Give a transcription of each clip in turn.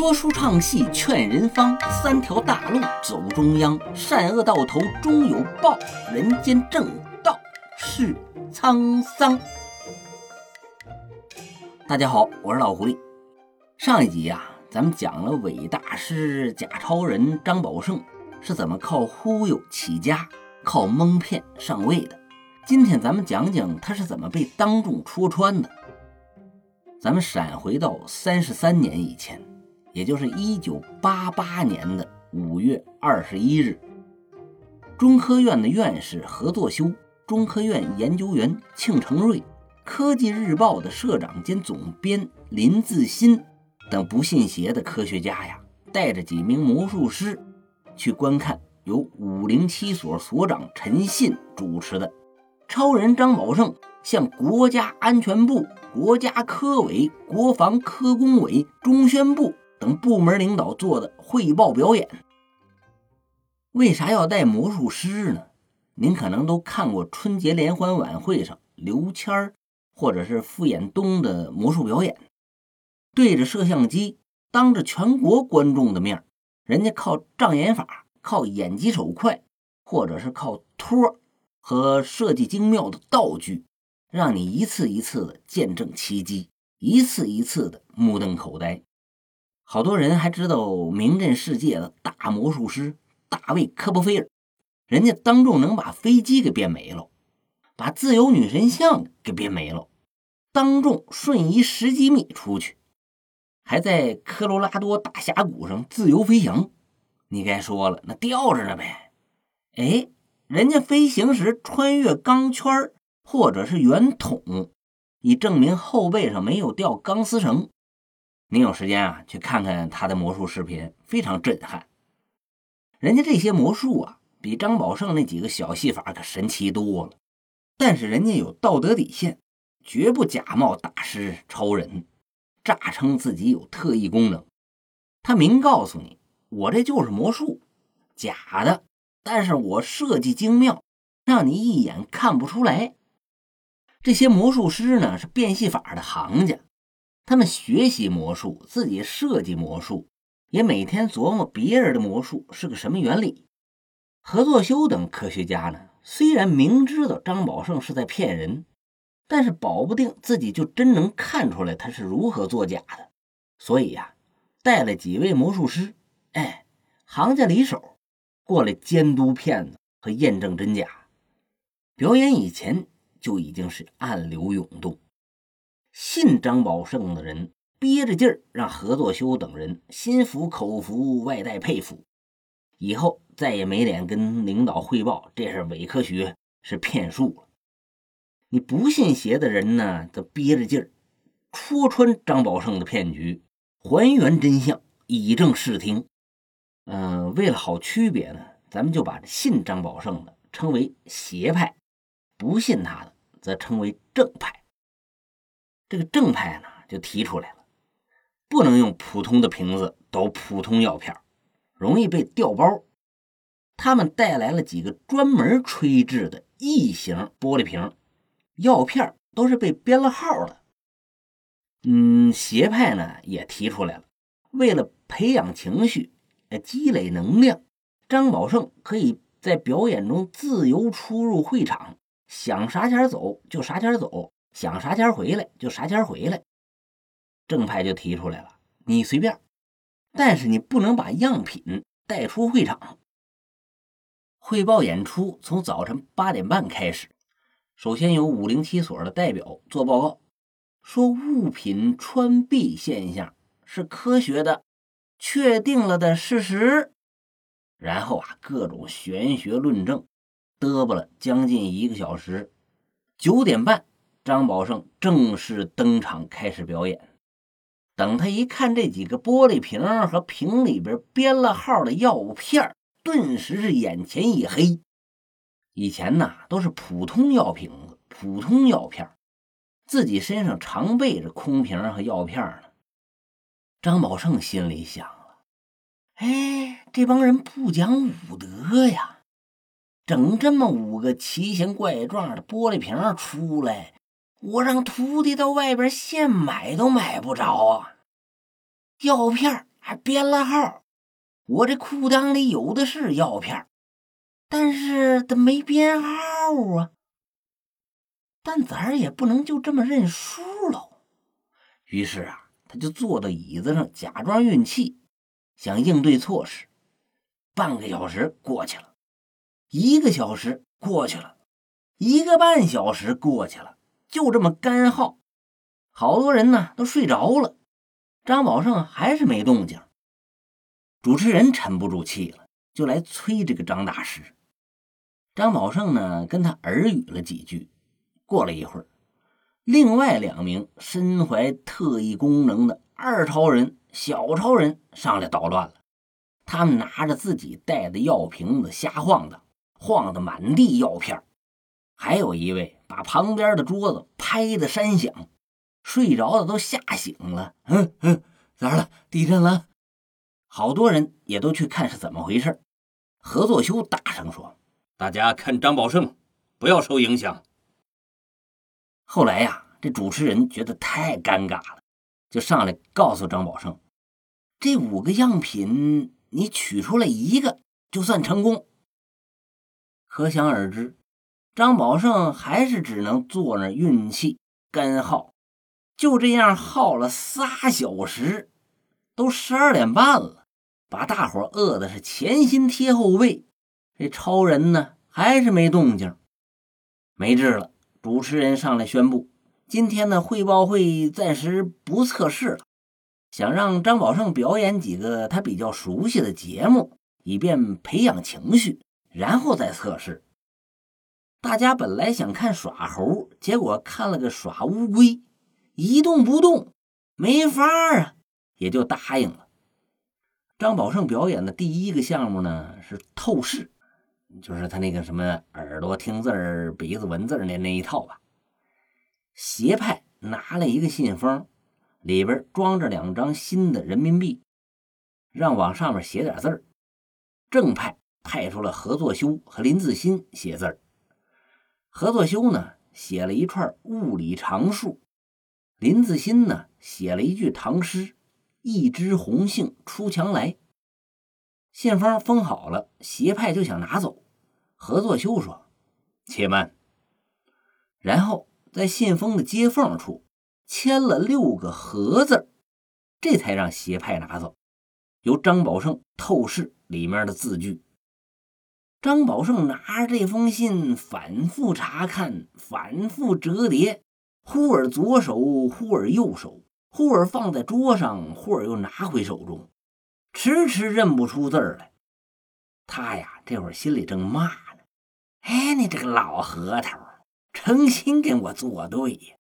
说书唱戏劝人方，三条大路走中央，善恶到头终有报，人间正道是沧桑。大家好，我是老狐狸。上一集呀，咱们讲了伪大师假超人张宝胜是怎么靠忽悠起家，靠蒙骗上位的。今天咱们讲讲他是怎么被当众戳穿的。咱们闪回到三十三年以前。也就是一九八八年的五月二十一日，中科院的院士何作修、中科院研究员庆成瑞、科技日报的社长兼总编林自新等不信邪的科学家呀，带着几名魔术师去观看由五零七所所长陈信主持的超人张宝胜向国家安全部、国家科委、国防科工委、中宣部。等部门领导做的汇报表演，为啥要带魔术师呢？您可能都看过春节联欢晚会上刘谦儿或者是傅衍东的魔术表演，对着摄像机，当着全国观众的面，人家靠障眼法、靠眼疾手快，或者是靠托和设计精妙的道具，让你一次一次的见证奇迹，一次一次的目瞪口呆。好多人还知道名震世界的大魔术师大卫·科波菲尔，人家当众能把飞机给变没了，把自由女神像给变没了，当众瞬移十几米出去，还在科罗拉多大峡谷上自由飞翔。你该说了，那吊着呢呗？哎，人家飞行时穿越钢圈或者是圆筒，以证明后背上没有吊钢丝绳。您有时间啊，去看看他的魔术视频，非常震撼。人家这些魔术啊，比张宝胜那几个小戏法可神奇多了。但是人家有道德底线，绝不假冒大师、超人，诈称自己有特异功能。他明告诉你，我这就是魔术，假的，但是我设计精妙，让你一眼看不出来。这些魔术师呢，是变戏法的行家。他们学习魔术，自己设计魔术，也每天琢磨别人的魔术是个什么原理。何作修等科学家呢，虽然明知道张宝胜是在骗人，但是保不定自己就真能看出来他是如何作假的，所以呀，带了几位魔术师，哎，行家里手，过来监督骗子和验证真假。表演以前就已经是暗流涌动。信张宝胜的人憋着劲儿，让何作修等人心服口服，外带佩服。以后再也没脸跟领导汇报这是伪科学，是骗术了。你不信邪的人呢，则憋着劲儿戳穿张宝胜的骗局，还原真相，以正视听。嗯，为了好区别呢，咱们就把信张宝胜的称为邪派，不信他的则称为正派。这个正派呢，就提出来了，不能用普通的瓶子倒普通药片，容易被掉包。他们带来了几个专门吹制的异形玻璃瓶，药片都是被编了号的。嗯，邪派呢也提出来了，为了培养情绪，呃，积累能量，张宝胜可以在表演中自由出入会场，想啥前走就啥前走。想啥钱回来就啥钱回来，正派就提出来了，你随便，但是你不能把样品带出会场。汇报演出从早晨八点半开始，首先由五零七所的代表做报告，说物品穿壁现象是科学的、确定了的事实。然后啊，各种玄学论证，嘚啵了将近一个小时，九点半。张宝胜正式登场开始表演。等他一看这几个玻璃瓶和瓶里边编了号的药片，顿时是眼前一黑。以前呢都是普通药瓶子、普通药片，自己身上常备着空瓶和药片呢。张宝胜心里想了：哎，这帮人不讲武德呀，整这么五个奇形怪状的玻璃瓶出来。我让徒弟到外边现买都买不着啊！药片还编了号。我这裤裆里有的是药片，但是他没编号啊。但咱也不能就这么认输喽。于是啊，他就坐到椅子上，假装运气，想应对措施。半个小时过去了，一个小时过去了，一个半小时过去了，就这么干耗。好多人呢都睡着了，张宝胜还是没动静。主持人沉不住气了，就来催这个张大师。张宝胜呢跟他耳语了几句。过了一会儿，另外两名身怀特异功能的二超人、小超人上来捣乱了。他们拿着自己带的药瓶子瞎晃荡，晃得满地药片还有一位把旁边的桌子拍得山响，睡着的都吓醒了。嗯嗯，咋了？地震了？好多人也都去看是怎么回事。何作修大声说：“大家看张宝胜，不要受影响。”后来呀，这主持人觉得太尴尬了，就上来告诉张宝胜：“这五个样品，你取出来一个就算成功。”可想而知，张宝胜还是只能坐那运气干耗。就这样耗了仨小时，都十二点半了，把大伙饿的是前心贴后背。这超人呢，还是没动静，没治了。主持人上来宣布，今天的汇报会暂时不测试了，想让张宝胜表演几个他比较熟悉的节目，以便培养情绪，然后再测试。大家本来想看耍猴，结果看了个耍乌龟，一动不动，没法啊，也就答应了。张宝胜表演的第一个项目呢是透视。就是他那个什么耳朵听字儿，鼻子闻字儿那那一套吧。邪派拿了一个信封，里边装着两张新的人民币，让往上面写点字儿。正派派出了何作修和林自新写字儿。何作修呢写了一串物理常数，林子新呢写了一句唐诗：“一枝红杏出墙来。”信封封好了，邪派就想拿走。何作修说：“且慢。”然后在信封的接缝处签了六个“和”字，这才让邪派拿走。由张宝胜透视里面的字句。张宝胜拿着这封信反复查看，反复折叠，忽而左手，忽而右手，忽而放在桌上，忽而又拿回手中。迟迟认不出字儿来，他呀，这会儿心里正骂呢：“哎，你这个老核桃，成心跟我作对呀！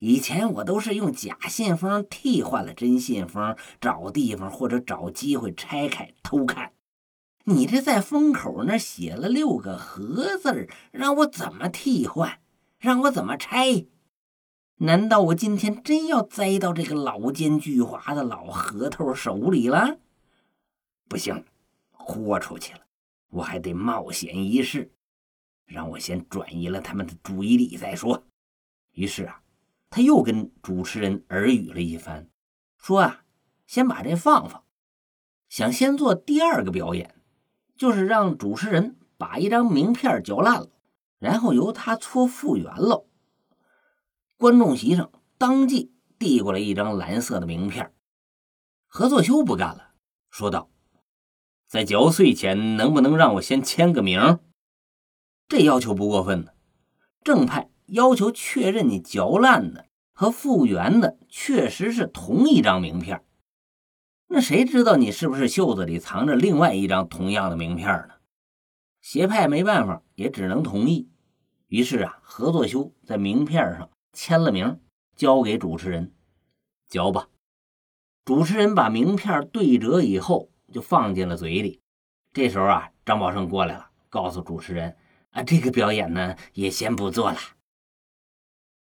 以前我都是用假信封替换了真信封，找地方或者找机会拆开偷看。你这在封口那写了六个合字让我怎么替换？让我怎么拆？难道我今天真要栽到这个老奸巨猾的老核桃手里了？”不行，豁出去了，我还得冒险一试，让我先转移了他们的注意力再说。于是啊，他又跟主持人耳语了一番，说啊，先把这放放，想先做第二个表演，就是让主持人把一张名片嚼烂了，然后由他搓复原了。观众席上当即递过来一张蓝色的名片，何作修不干了，说道。在嚼碎前，能不能让我先签个名？这要求不过分呢。正派要求确认你嚼烂的和复原的确实是同一张名片。那谁知道你是不是袖子里藏着另外一张同样的名片呢？邪派没办法，也只能同意。于是啊，何作修在名片上签了名，交给主持人嚼吧。主持人把名片对折以后。就放进了嘴里。这时候啊，张宝胜过来了，告诉主持人：“啊，这个表演呢，也先不做了。”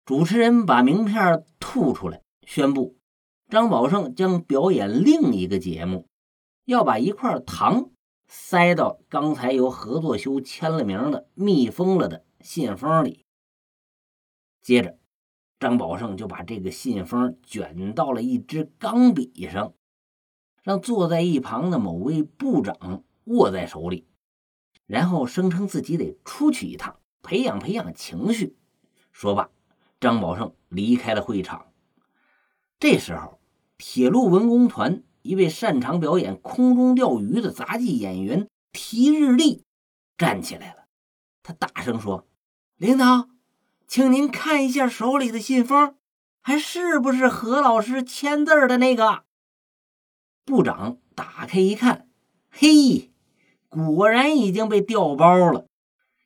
主持人把名片吐出来，宣布张宝胜将表演另一个节目，要把一块糖塞到刚才由合作修签了名的密封了的信封里。接着，张宝胜就把这个信封卷到了一支钢笔上。让坐在一旁的某位部长握在手里，然后声称自己得出去一趟，培养培养情绪。说罢，张宝胜离开了会场。这时候，铁路文工团一位擅长表演空中钓鱼的杂技演员提日历站起来了，他大声说：“领导，请您看一下手里的信封。”还是不是何老师签字的那个？部长打开一看，嘿，果然已经被调包了，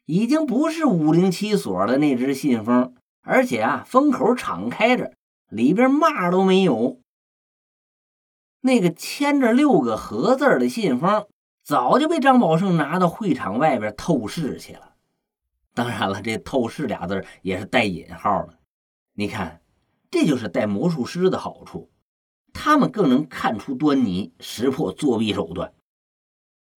已经不是五零七所的那只信封，而且啊，封口敞开着，里边嘛都没有。那个签着六个合字的信封，早就被张宝胜拿到会场外边透视去了。当然了，这“透视”俩字也是带引号的，你看。这就是带魔术师的好处，他们更能看出端倪，识破作弊手段。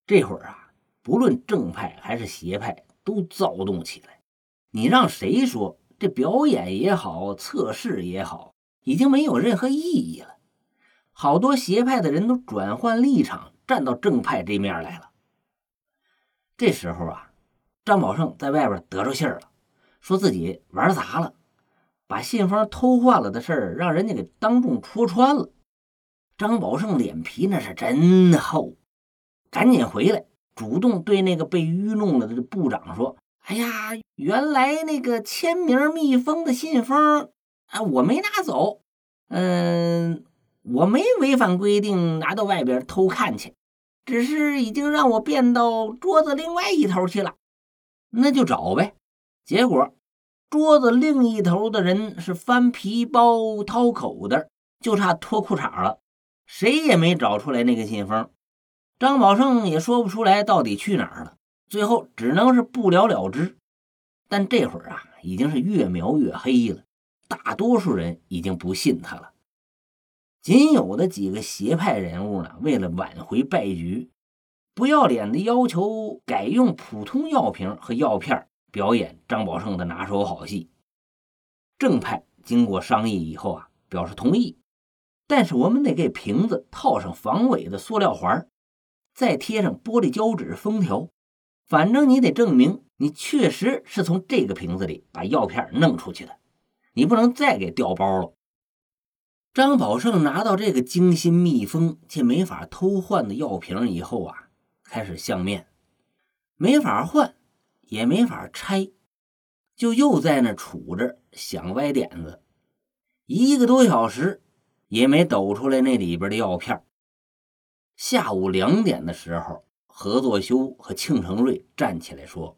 这会儿啊，不论正派还是邪派都躁动起来。你让谁说这表演也好，测试也好，已经没有任何意义了。好多邪派的人都转换立场，站到正派这面来了。这时候啊，张宝胜在外边得着信儿了，说自己玩砸了。把信封偷换了的事儿，让人家给当众戳穿了。张宝胜脸皮那是真厚，赶紧回来，主动对那个被愚弄了的部长说：“哎呀，原来那个签名密封的信封啊，我没拿走。嗯，我没违反规定拿到外边偷看去，只是已经让我变到桌子另外一头去了。那就找呗。结果。”桌子另一头的人是翻皮包、掏口袋，就差脱裤衩了。谁也没找出来那个信封，张宝胜也说不出来到底去哪儿了。最后只能是不了了之。但这会儿啊，已经是越描越黑了。大多数人已经不信他了，仅有的几个邪派人物呢，为了挽回败局，不要脸的要求改用普通药瓶和药片。表演张宝胜的拿手好戏，正派经过商议以后啊，表示同意，但是我们得给瓶子套上防伪的塑料环，再贴上玻璃胶纸封条，反正你得证明你确实是从这个瓶子里把药片弄出去的，你不能再给调包了。张宝胜拿到这个精心密封且没法偷换的药瓶以后啊，开始相面，没法换。也没法拆，就又在那杵着想歪点子，一个多小时也没抖出来那里边的药片。下午两点的时候，何作修和庆成瑞站起来说：“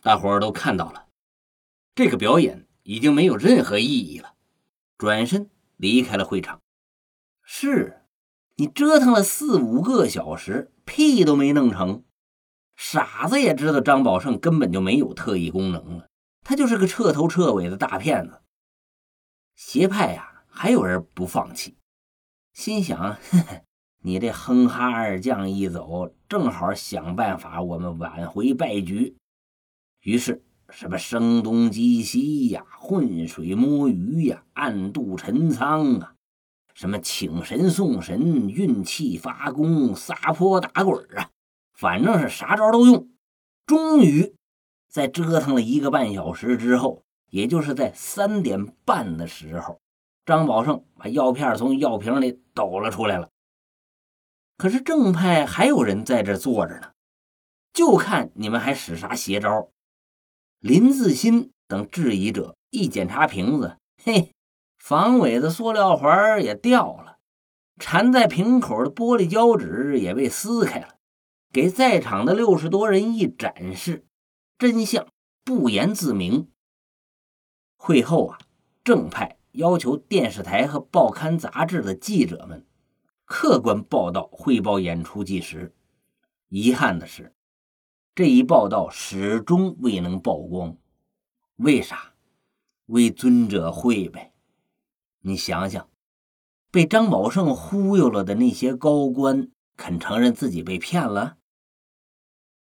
大伙儿都看到了，这个表演已经没有任何意义了。”转身离开了会场。是，你折腾了四五个小时，屁都没弄成。傻子也知道张宝胜根本就没有特异功能了，他就是个彻头彻尾的大骗子。邪派呀，还有人不放弃，心想：呵呵你这哼哈二将一走，正好想办法我们挽回败局。于是，什么声东击西呀，浑水摸鱼呀，暗度陈仓啊，什么请神送神，运气发功，撒泼打滚啊。反正是啥招都用，终于在折腾了一个半小时之后，也就是在三点半的时候，张宝胜把药片从药瓶里抖了出来了。可是正派还有人在这坐着呢，就看你们还使啥邪招。林自新等质疑者一检查瓶子，嘿，防伪的塑料环也掉了，缠在瓶口的玻璃胶纸也被撕开了。给在场的六十多人一展示，真相不言自明。会后啊，正派要求电视台和报刊杂志的记者们客观报道汇报演出纪实。遗憾的是，这一报道始终未能曝光。为啥？为尊者讳呗。你想想，被张宝胜忽悠了的那些高官，肯承认自己被骗了？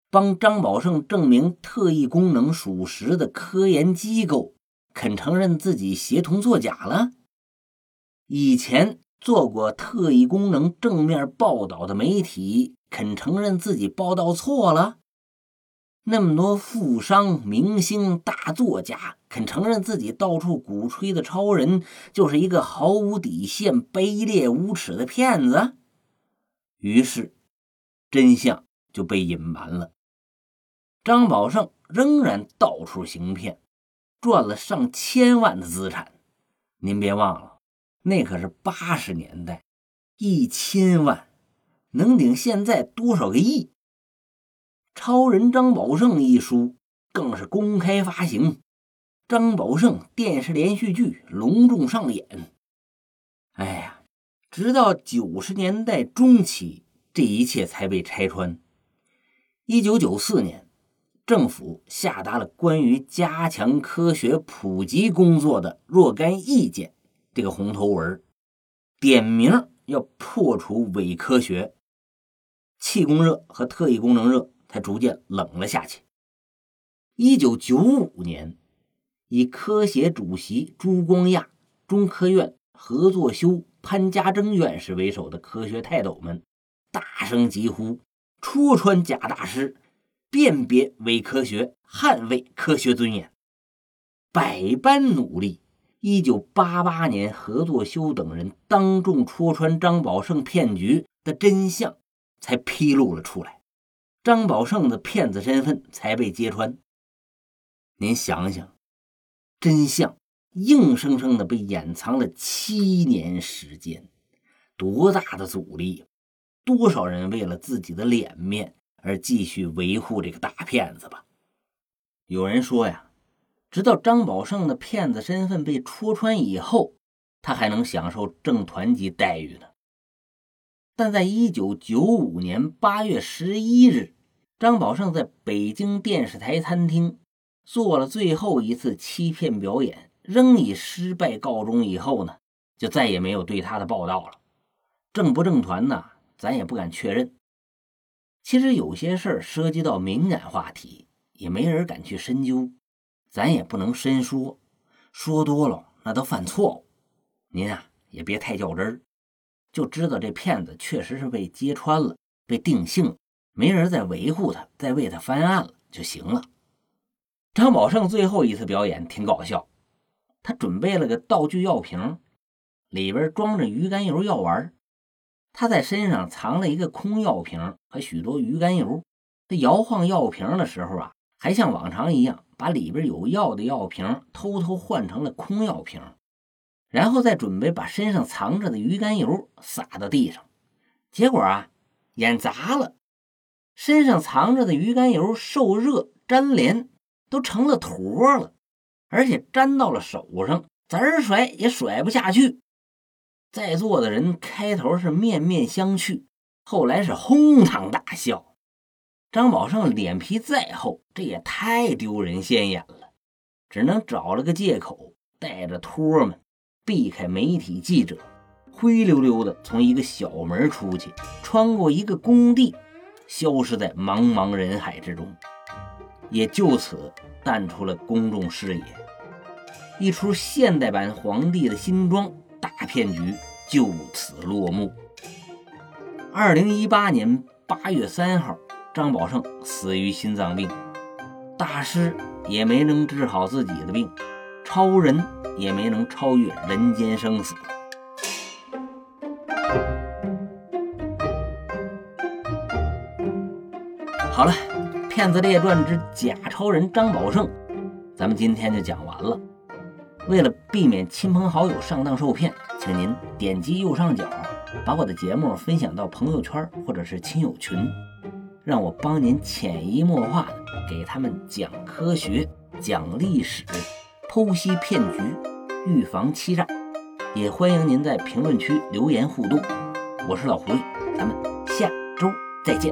帮张宝胜证明特异功能属实的科研机构肯承认自己协同作假了。以前做过特异功能正面报道的媒体肯承认自己报道错了？那么多富商、明星、大作家肯承认自己到处鼓吹的超人就是一个毫无底线、卑劣无耻的骗子？于是，真相就被隐瞒了。张宝胜仍然到处行骗，赚了上千万的资产。您别忘了，那可是八十年代，一千万能顶现在多少个亿？《超人张宝胜》一书更是公开发行，张宝胜电视连续剧隆重上演。哎呀，直到九十年代中期，这一切才被拆穿。一九九四年，政府下达了关于加强科学普及工作的若干意见，这个红头文点名要破除伪科学，气功热和特异功能热。才逐渐冷了下去。一九九五年，以科协主席朱光亚、中科院何作修、潘家铮院士为首的科学泰斗们大声疾呼：“戳穿假大师，辨别伪科学，捍卫科学尊严！”百般努力，一九八八年，何作修等人当众戳穿张宝胜骗局的真相，才披露了出来。张宝胜的骗子身份才被揭穿。您想想，真相硬生生的被掩藏了七年时间，多大的阻力！多少人为了自己的脸面而继续维护这个大骗子吧？有人说呀，直到张宝胜的骗子身份被戳穿以后，他还能享受正团级待遇呢。但在一九九五年八月十一日，张宝胜在北京电视台餐厅做了最后一次欺骗表演，仍以失败告终。以后呢，就再也没有对他的报道了。正不正团呢？咱也不敢确认。其实有些事儿涉及到敏感话题，也没人敢去深究，咱也不能深说，说多了那都犯错误。您啊，也别太较真儿。就知道这骗子确实是被揭穿了，被定性了，没人再维护他，再为他翻案了就行了。张宝胜最后一次表演挺搞笑，他准备了个道具药瓶，里边装着鱼肝油药丸，他在身上藏了一个空药瓶和许多鱼肝油。他摇晃药瓶的时候啊，还像往常一样，把里边有药的药瓶偷偷换成了空药瓶。然后再准备把身上藏着的鱼肝油撒到地上，结果啊，演砸了，身上藏着的鱼肝油受热粘连，都成了坨了，而且粘到了手上，怎儿甩也甩不下去。在座的人开头是面面相觑，后来是哄堂大笑。张宝胜脸皮再厚，这也太丢人现眼了，只能找了个借口，带着托们。避开媒体记者，灰溜溜的从一个小门出去，穿过一个工地，消失在茫茫人海之中，也就此淡出了公众视野。一出现代版《皇帝的新装》大骗局就此落幕。二零一八年八月三号，张宝胜死于心脏病，大师也没能治好自己的病，超人。也没能超越人间生死。好了，《骗子列传之假超人张宝胜》，咱们今天就讲完了。为了避免亲朋好友上当受骗，请您点击右上角，把我的节目分享到朋友圈或者是亲友群，让我帮您潜移默化的给他们讲科学、讲历史。剖析骗局，预防欺诈，也欢迎您在评论区留言互动。我是老狐狸，咱们下周再见。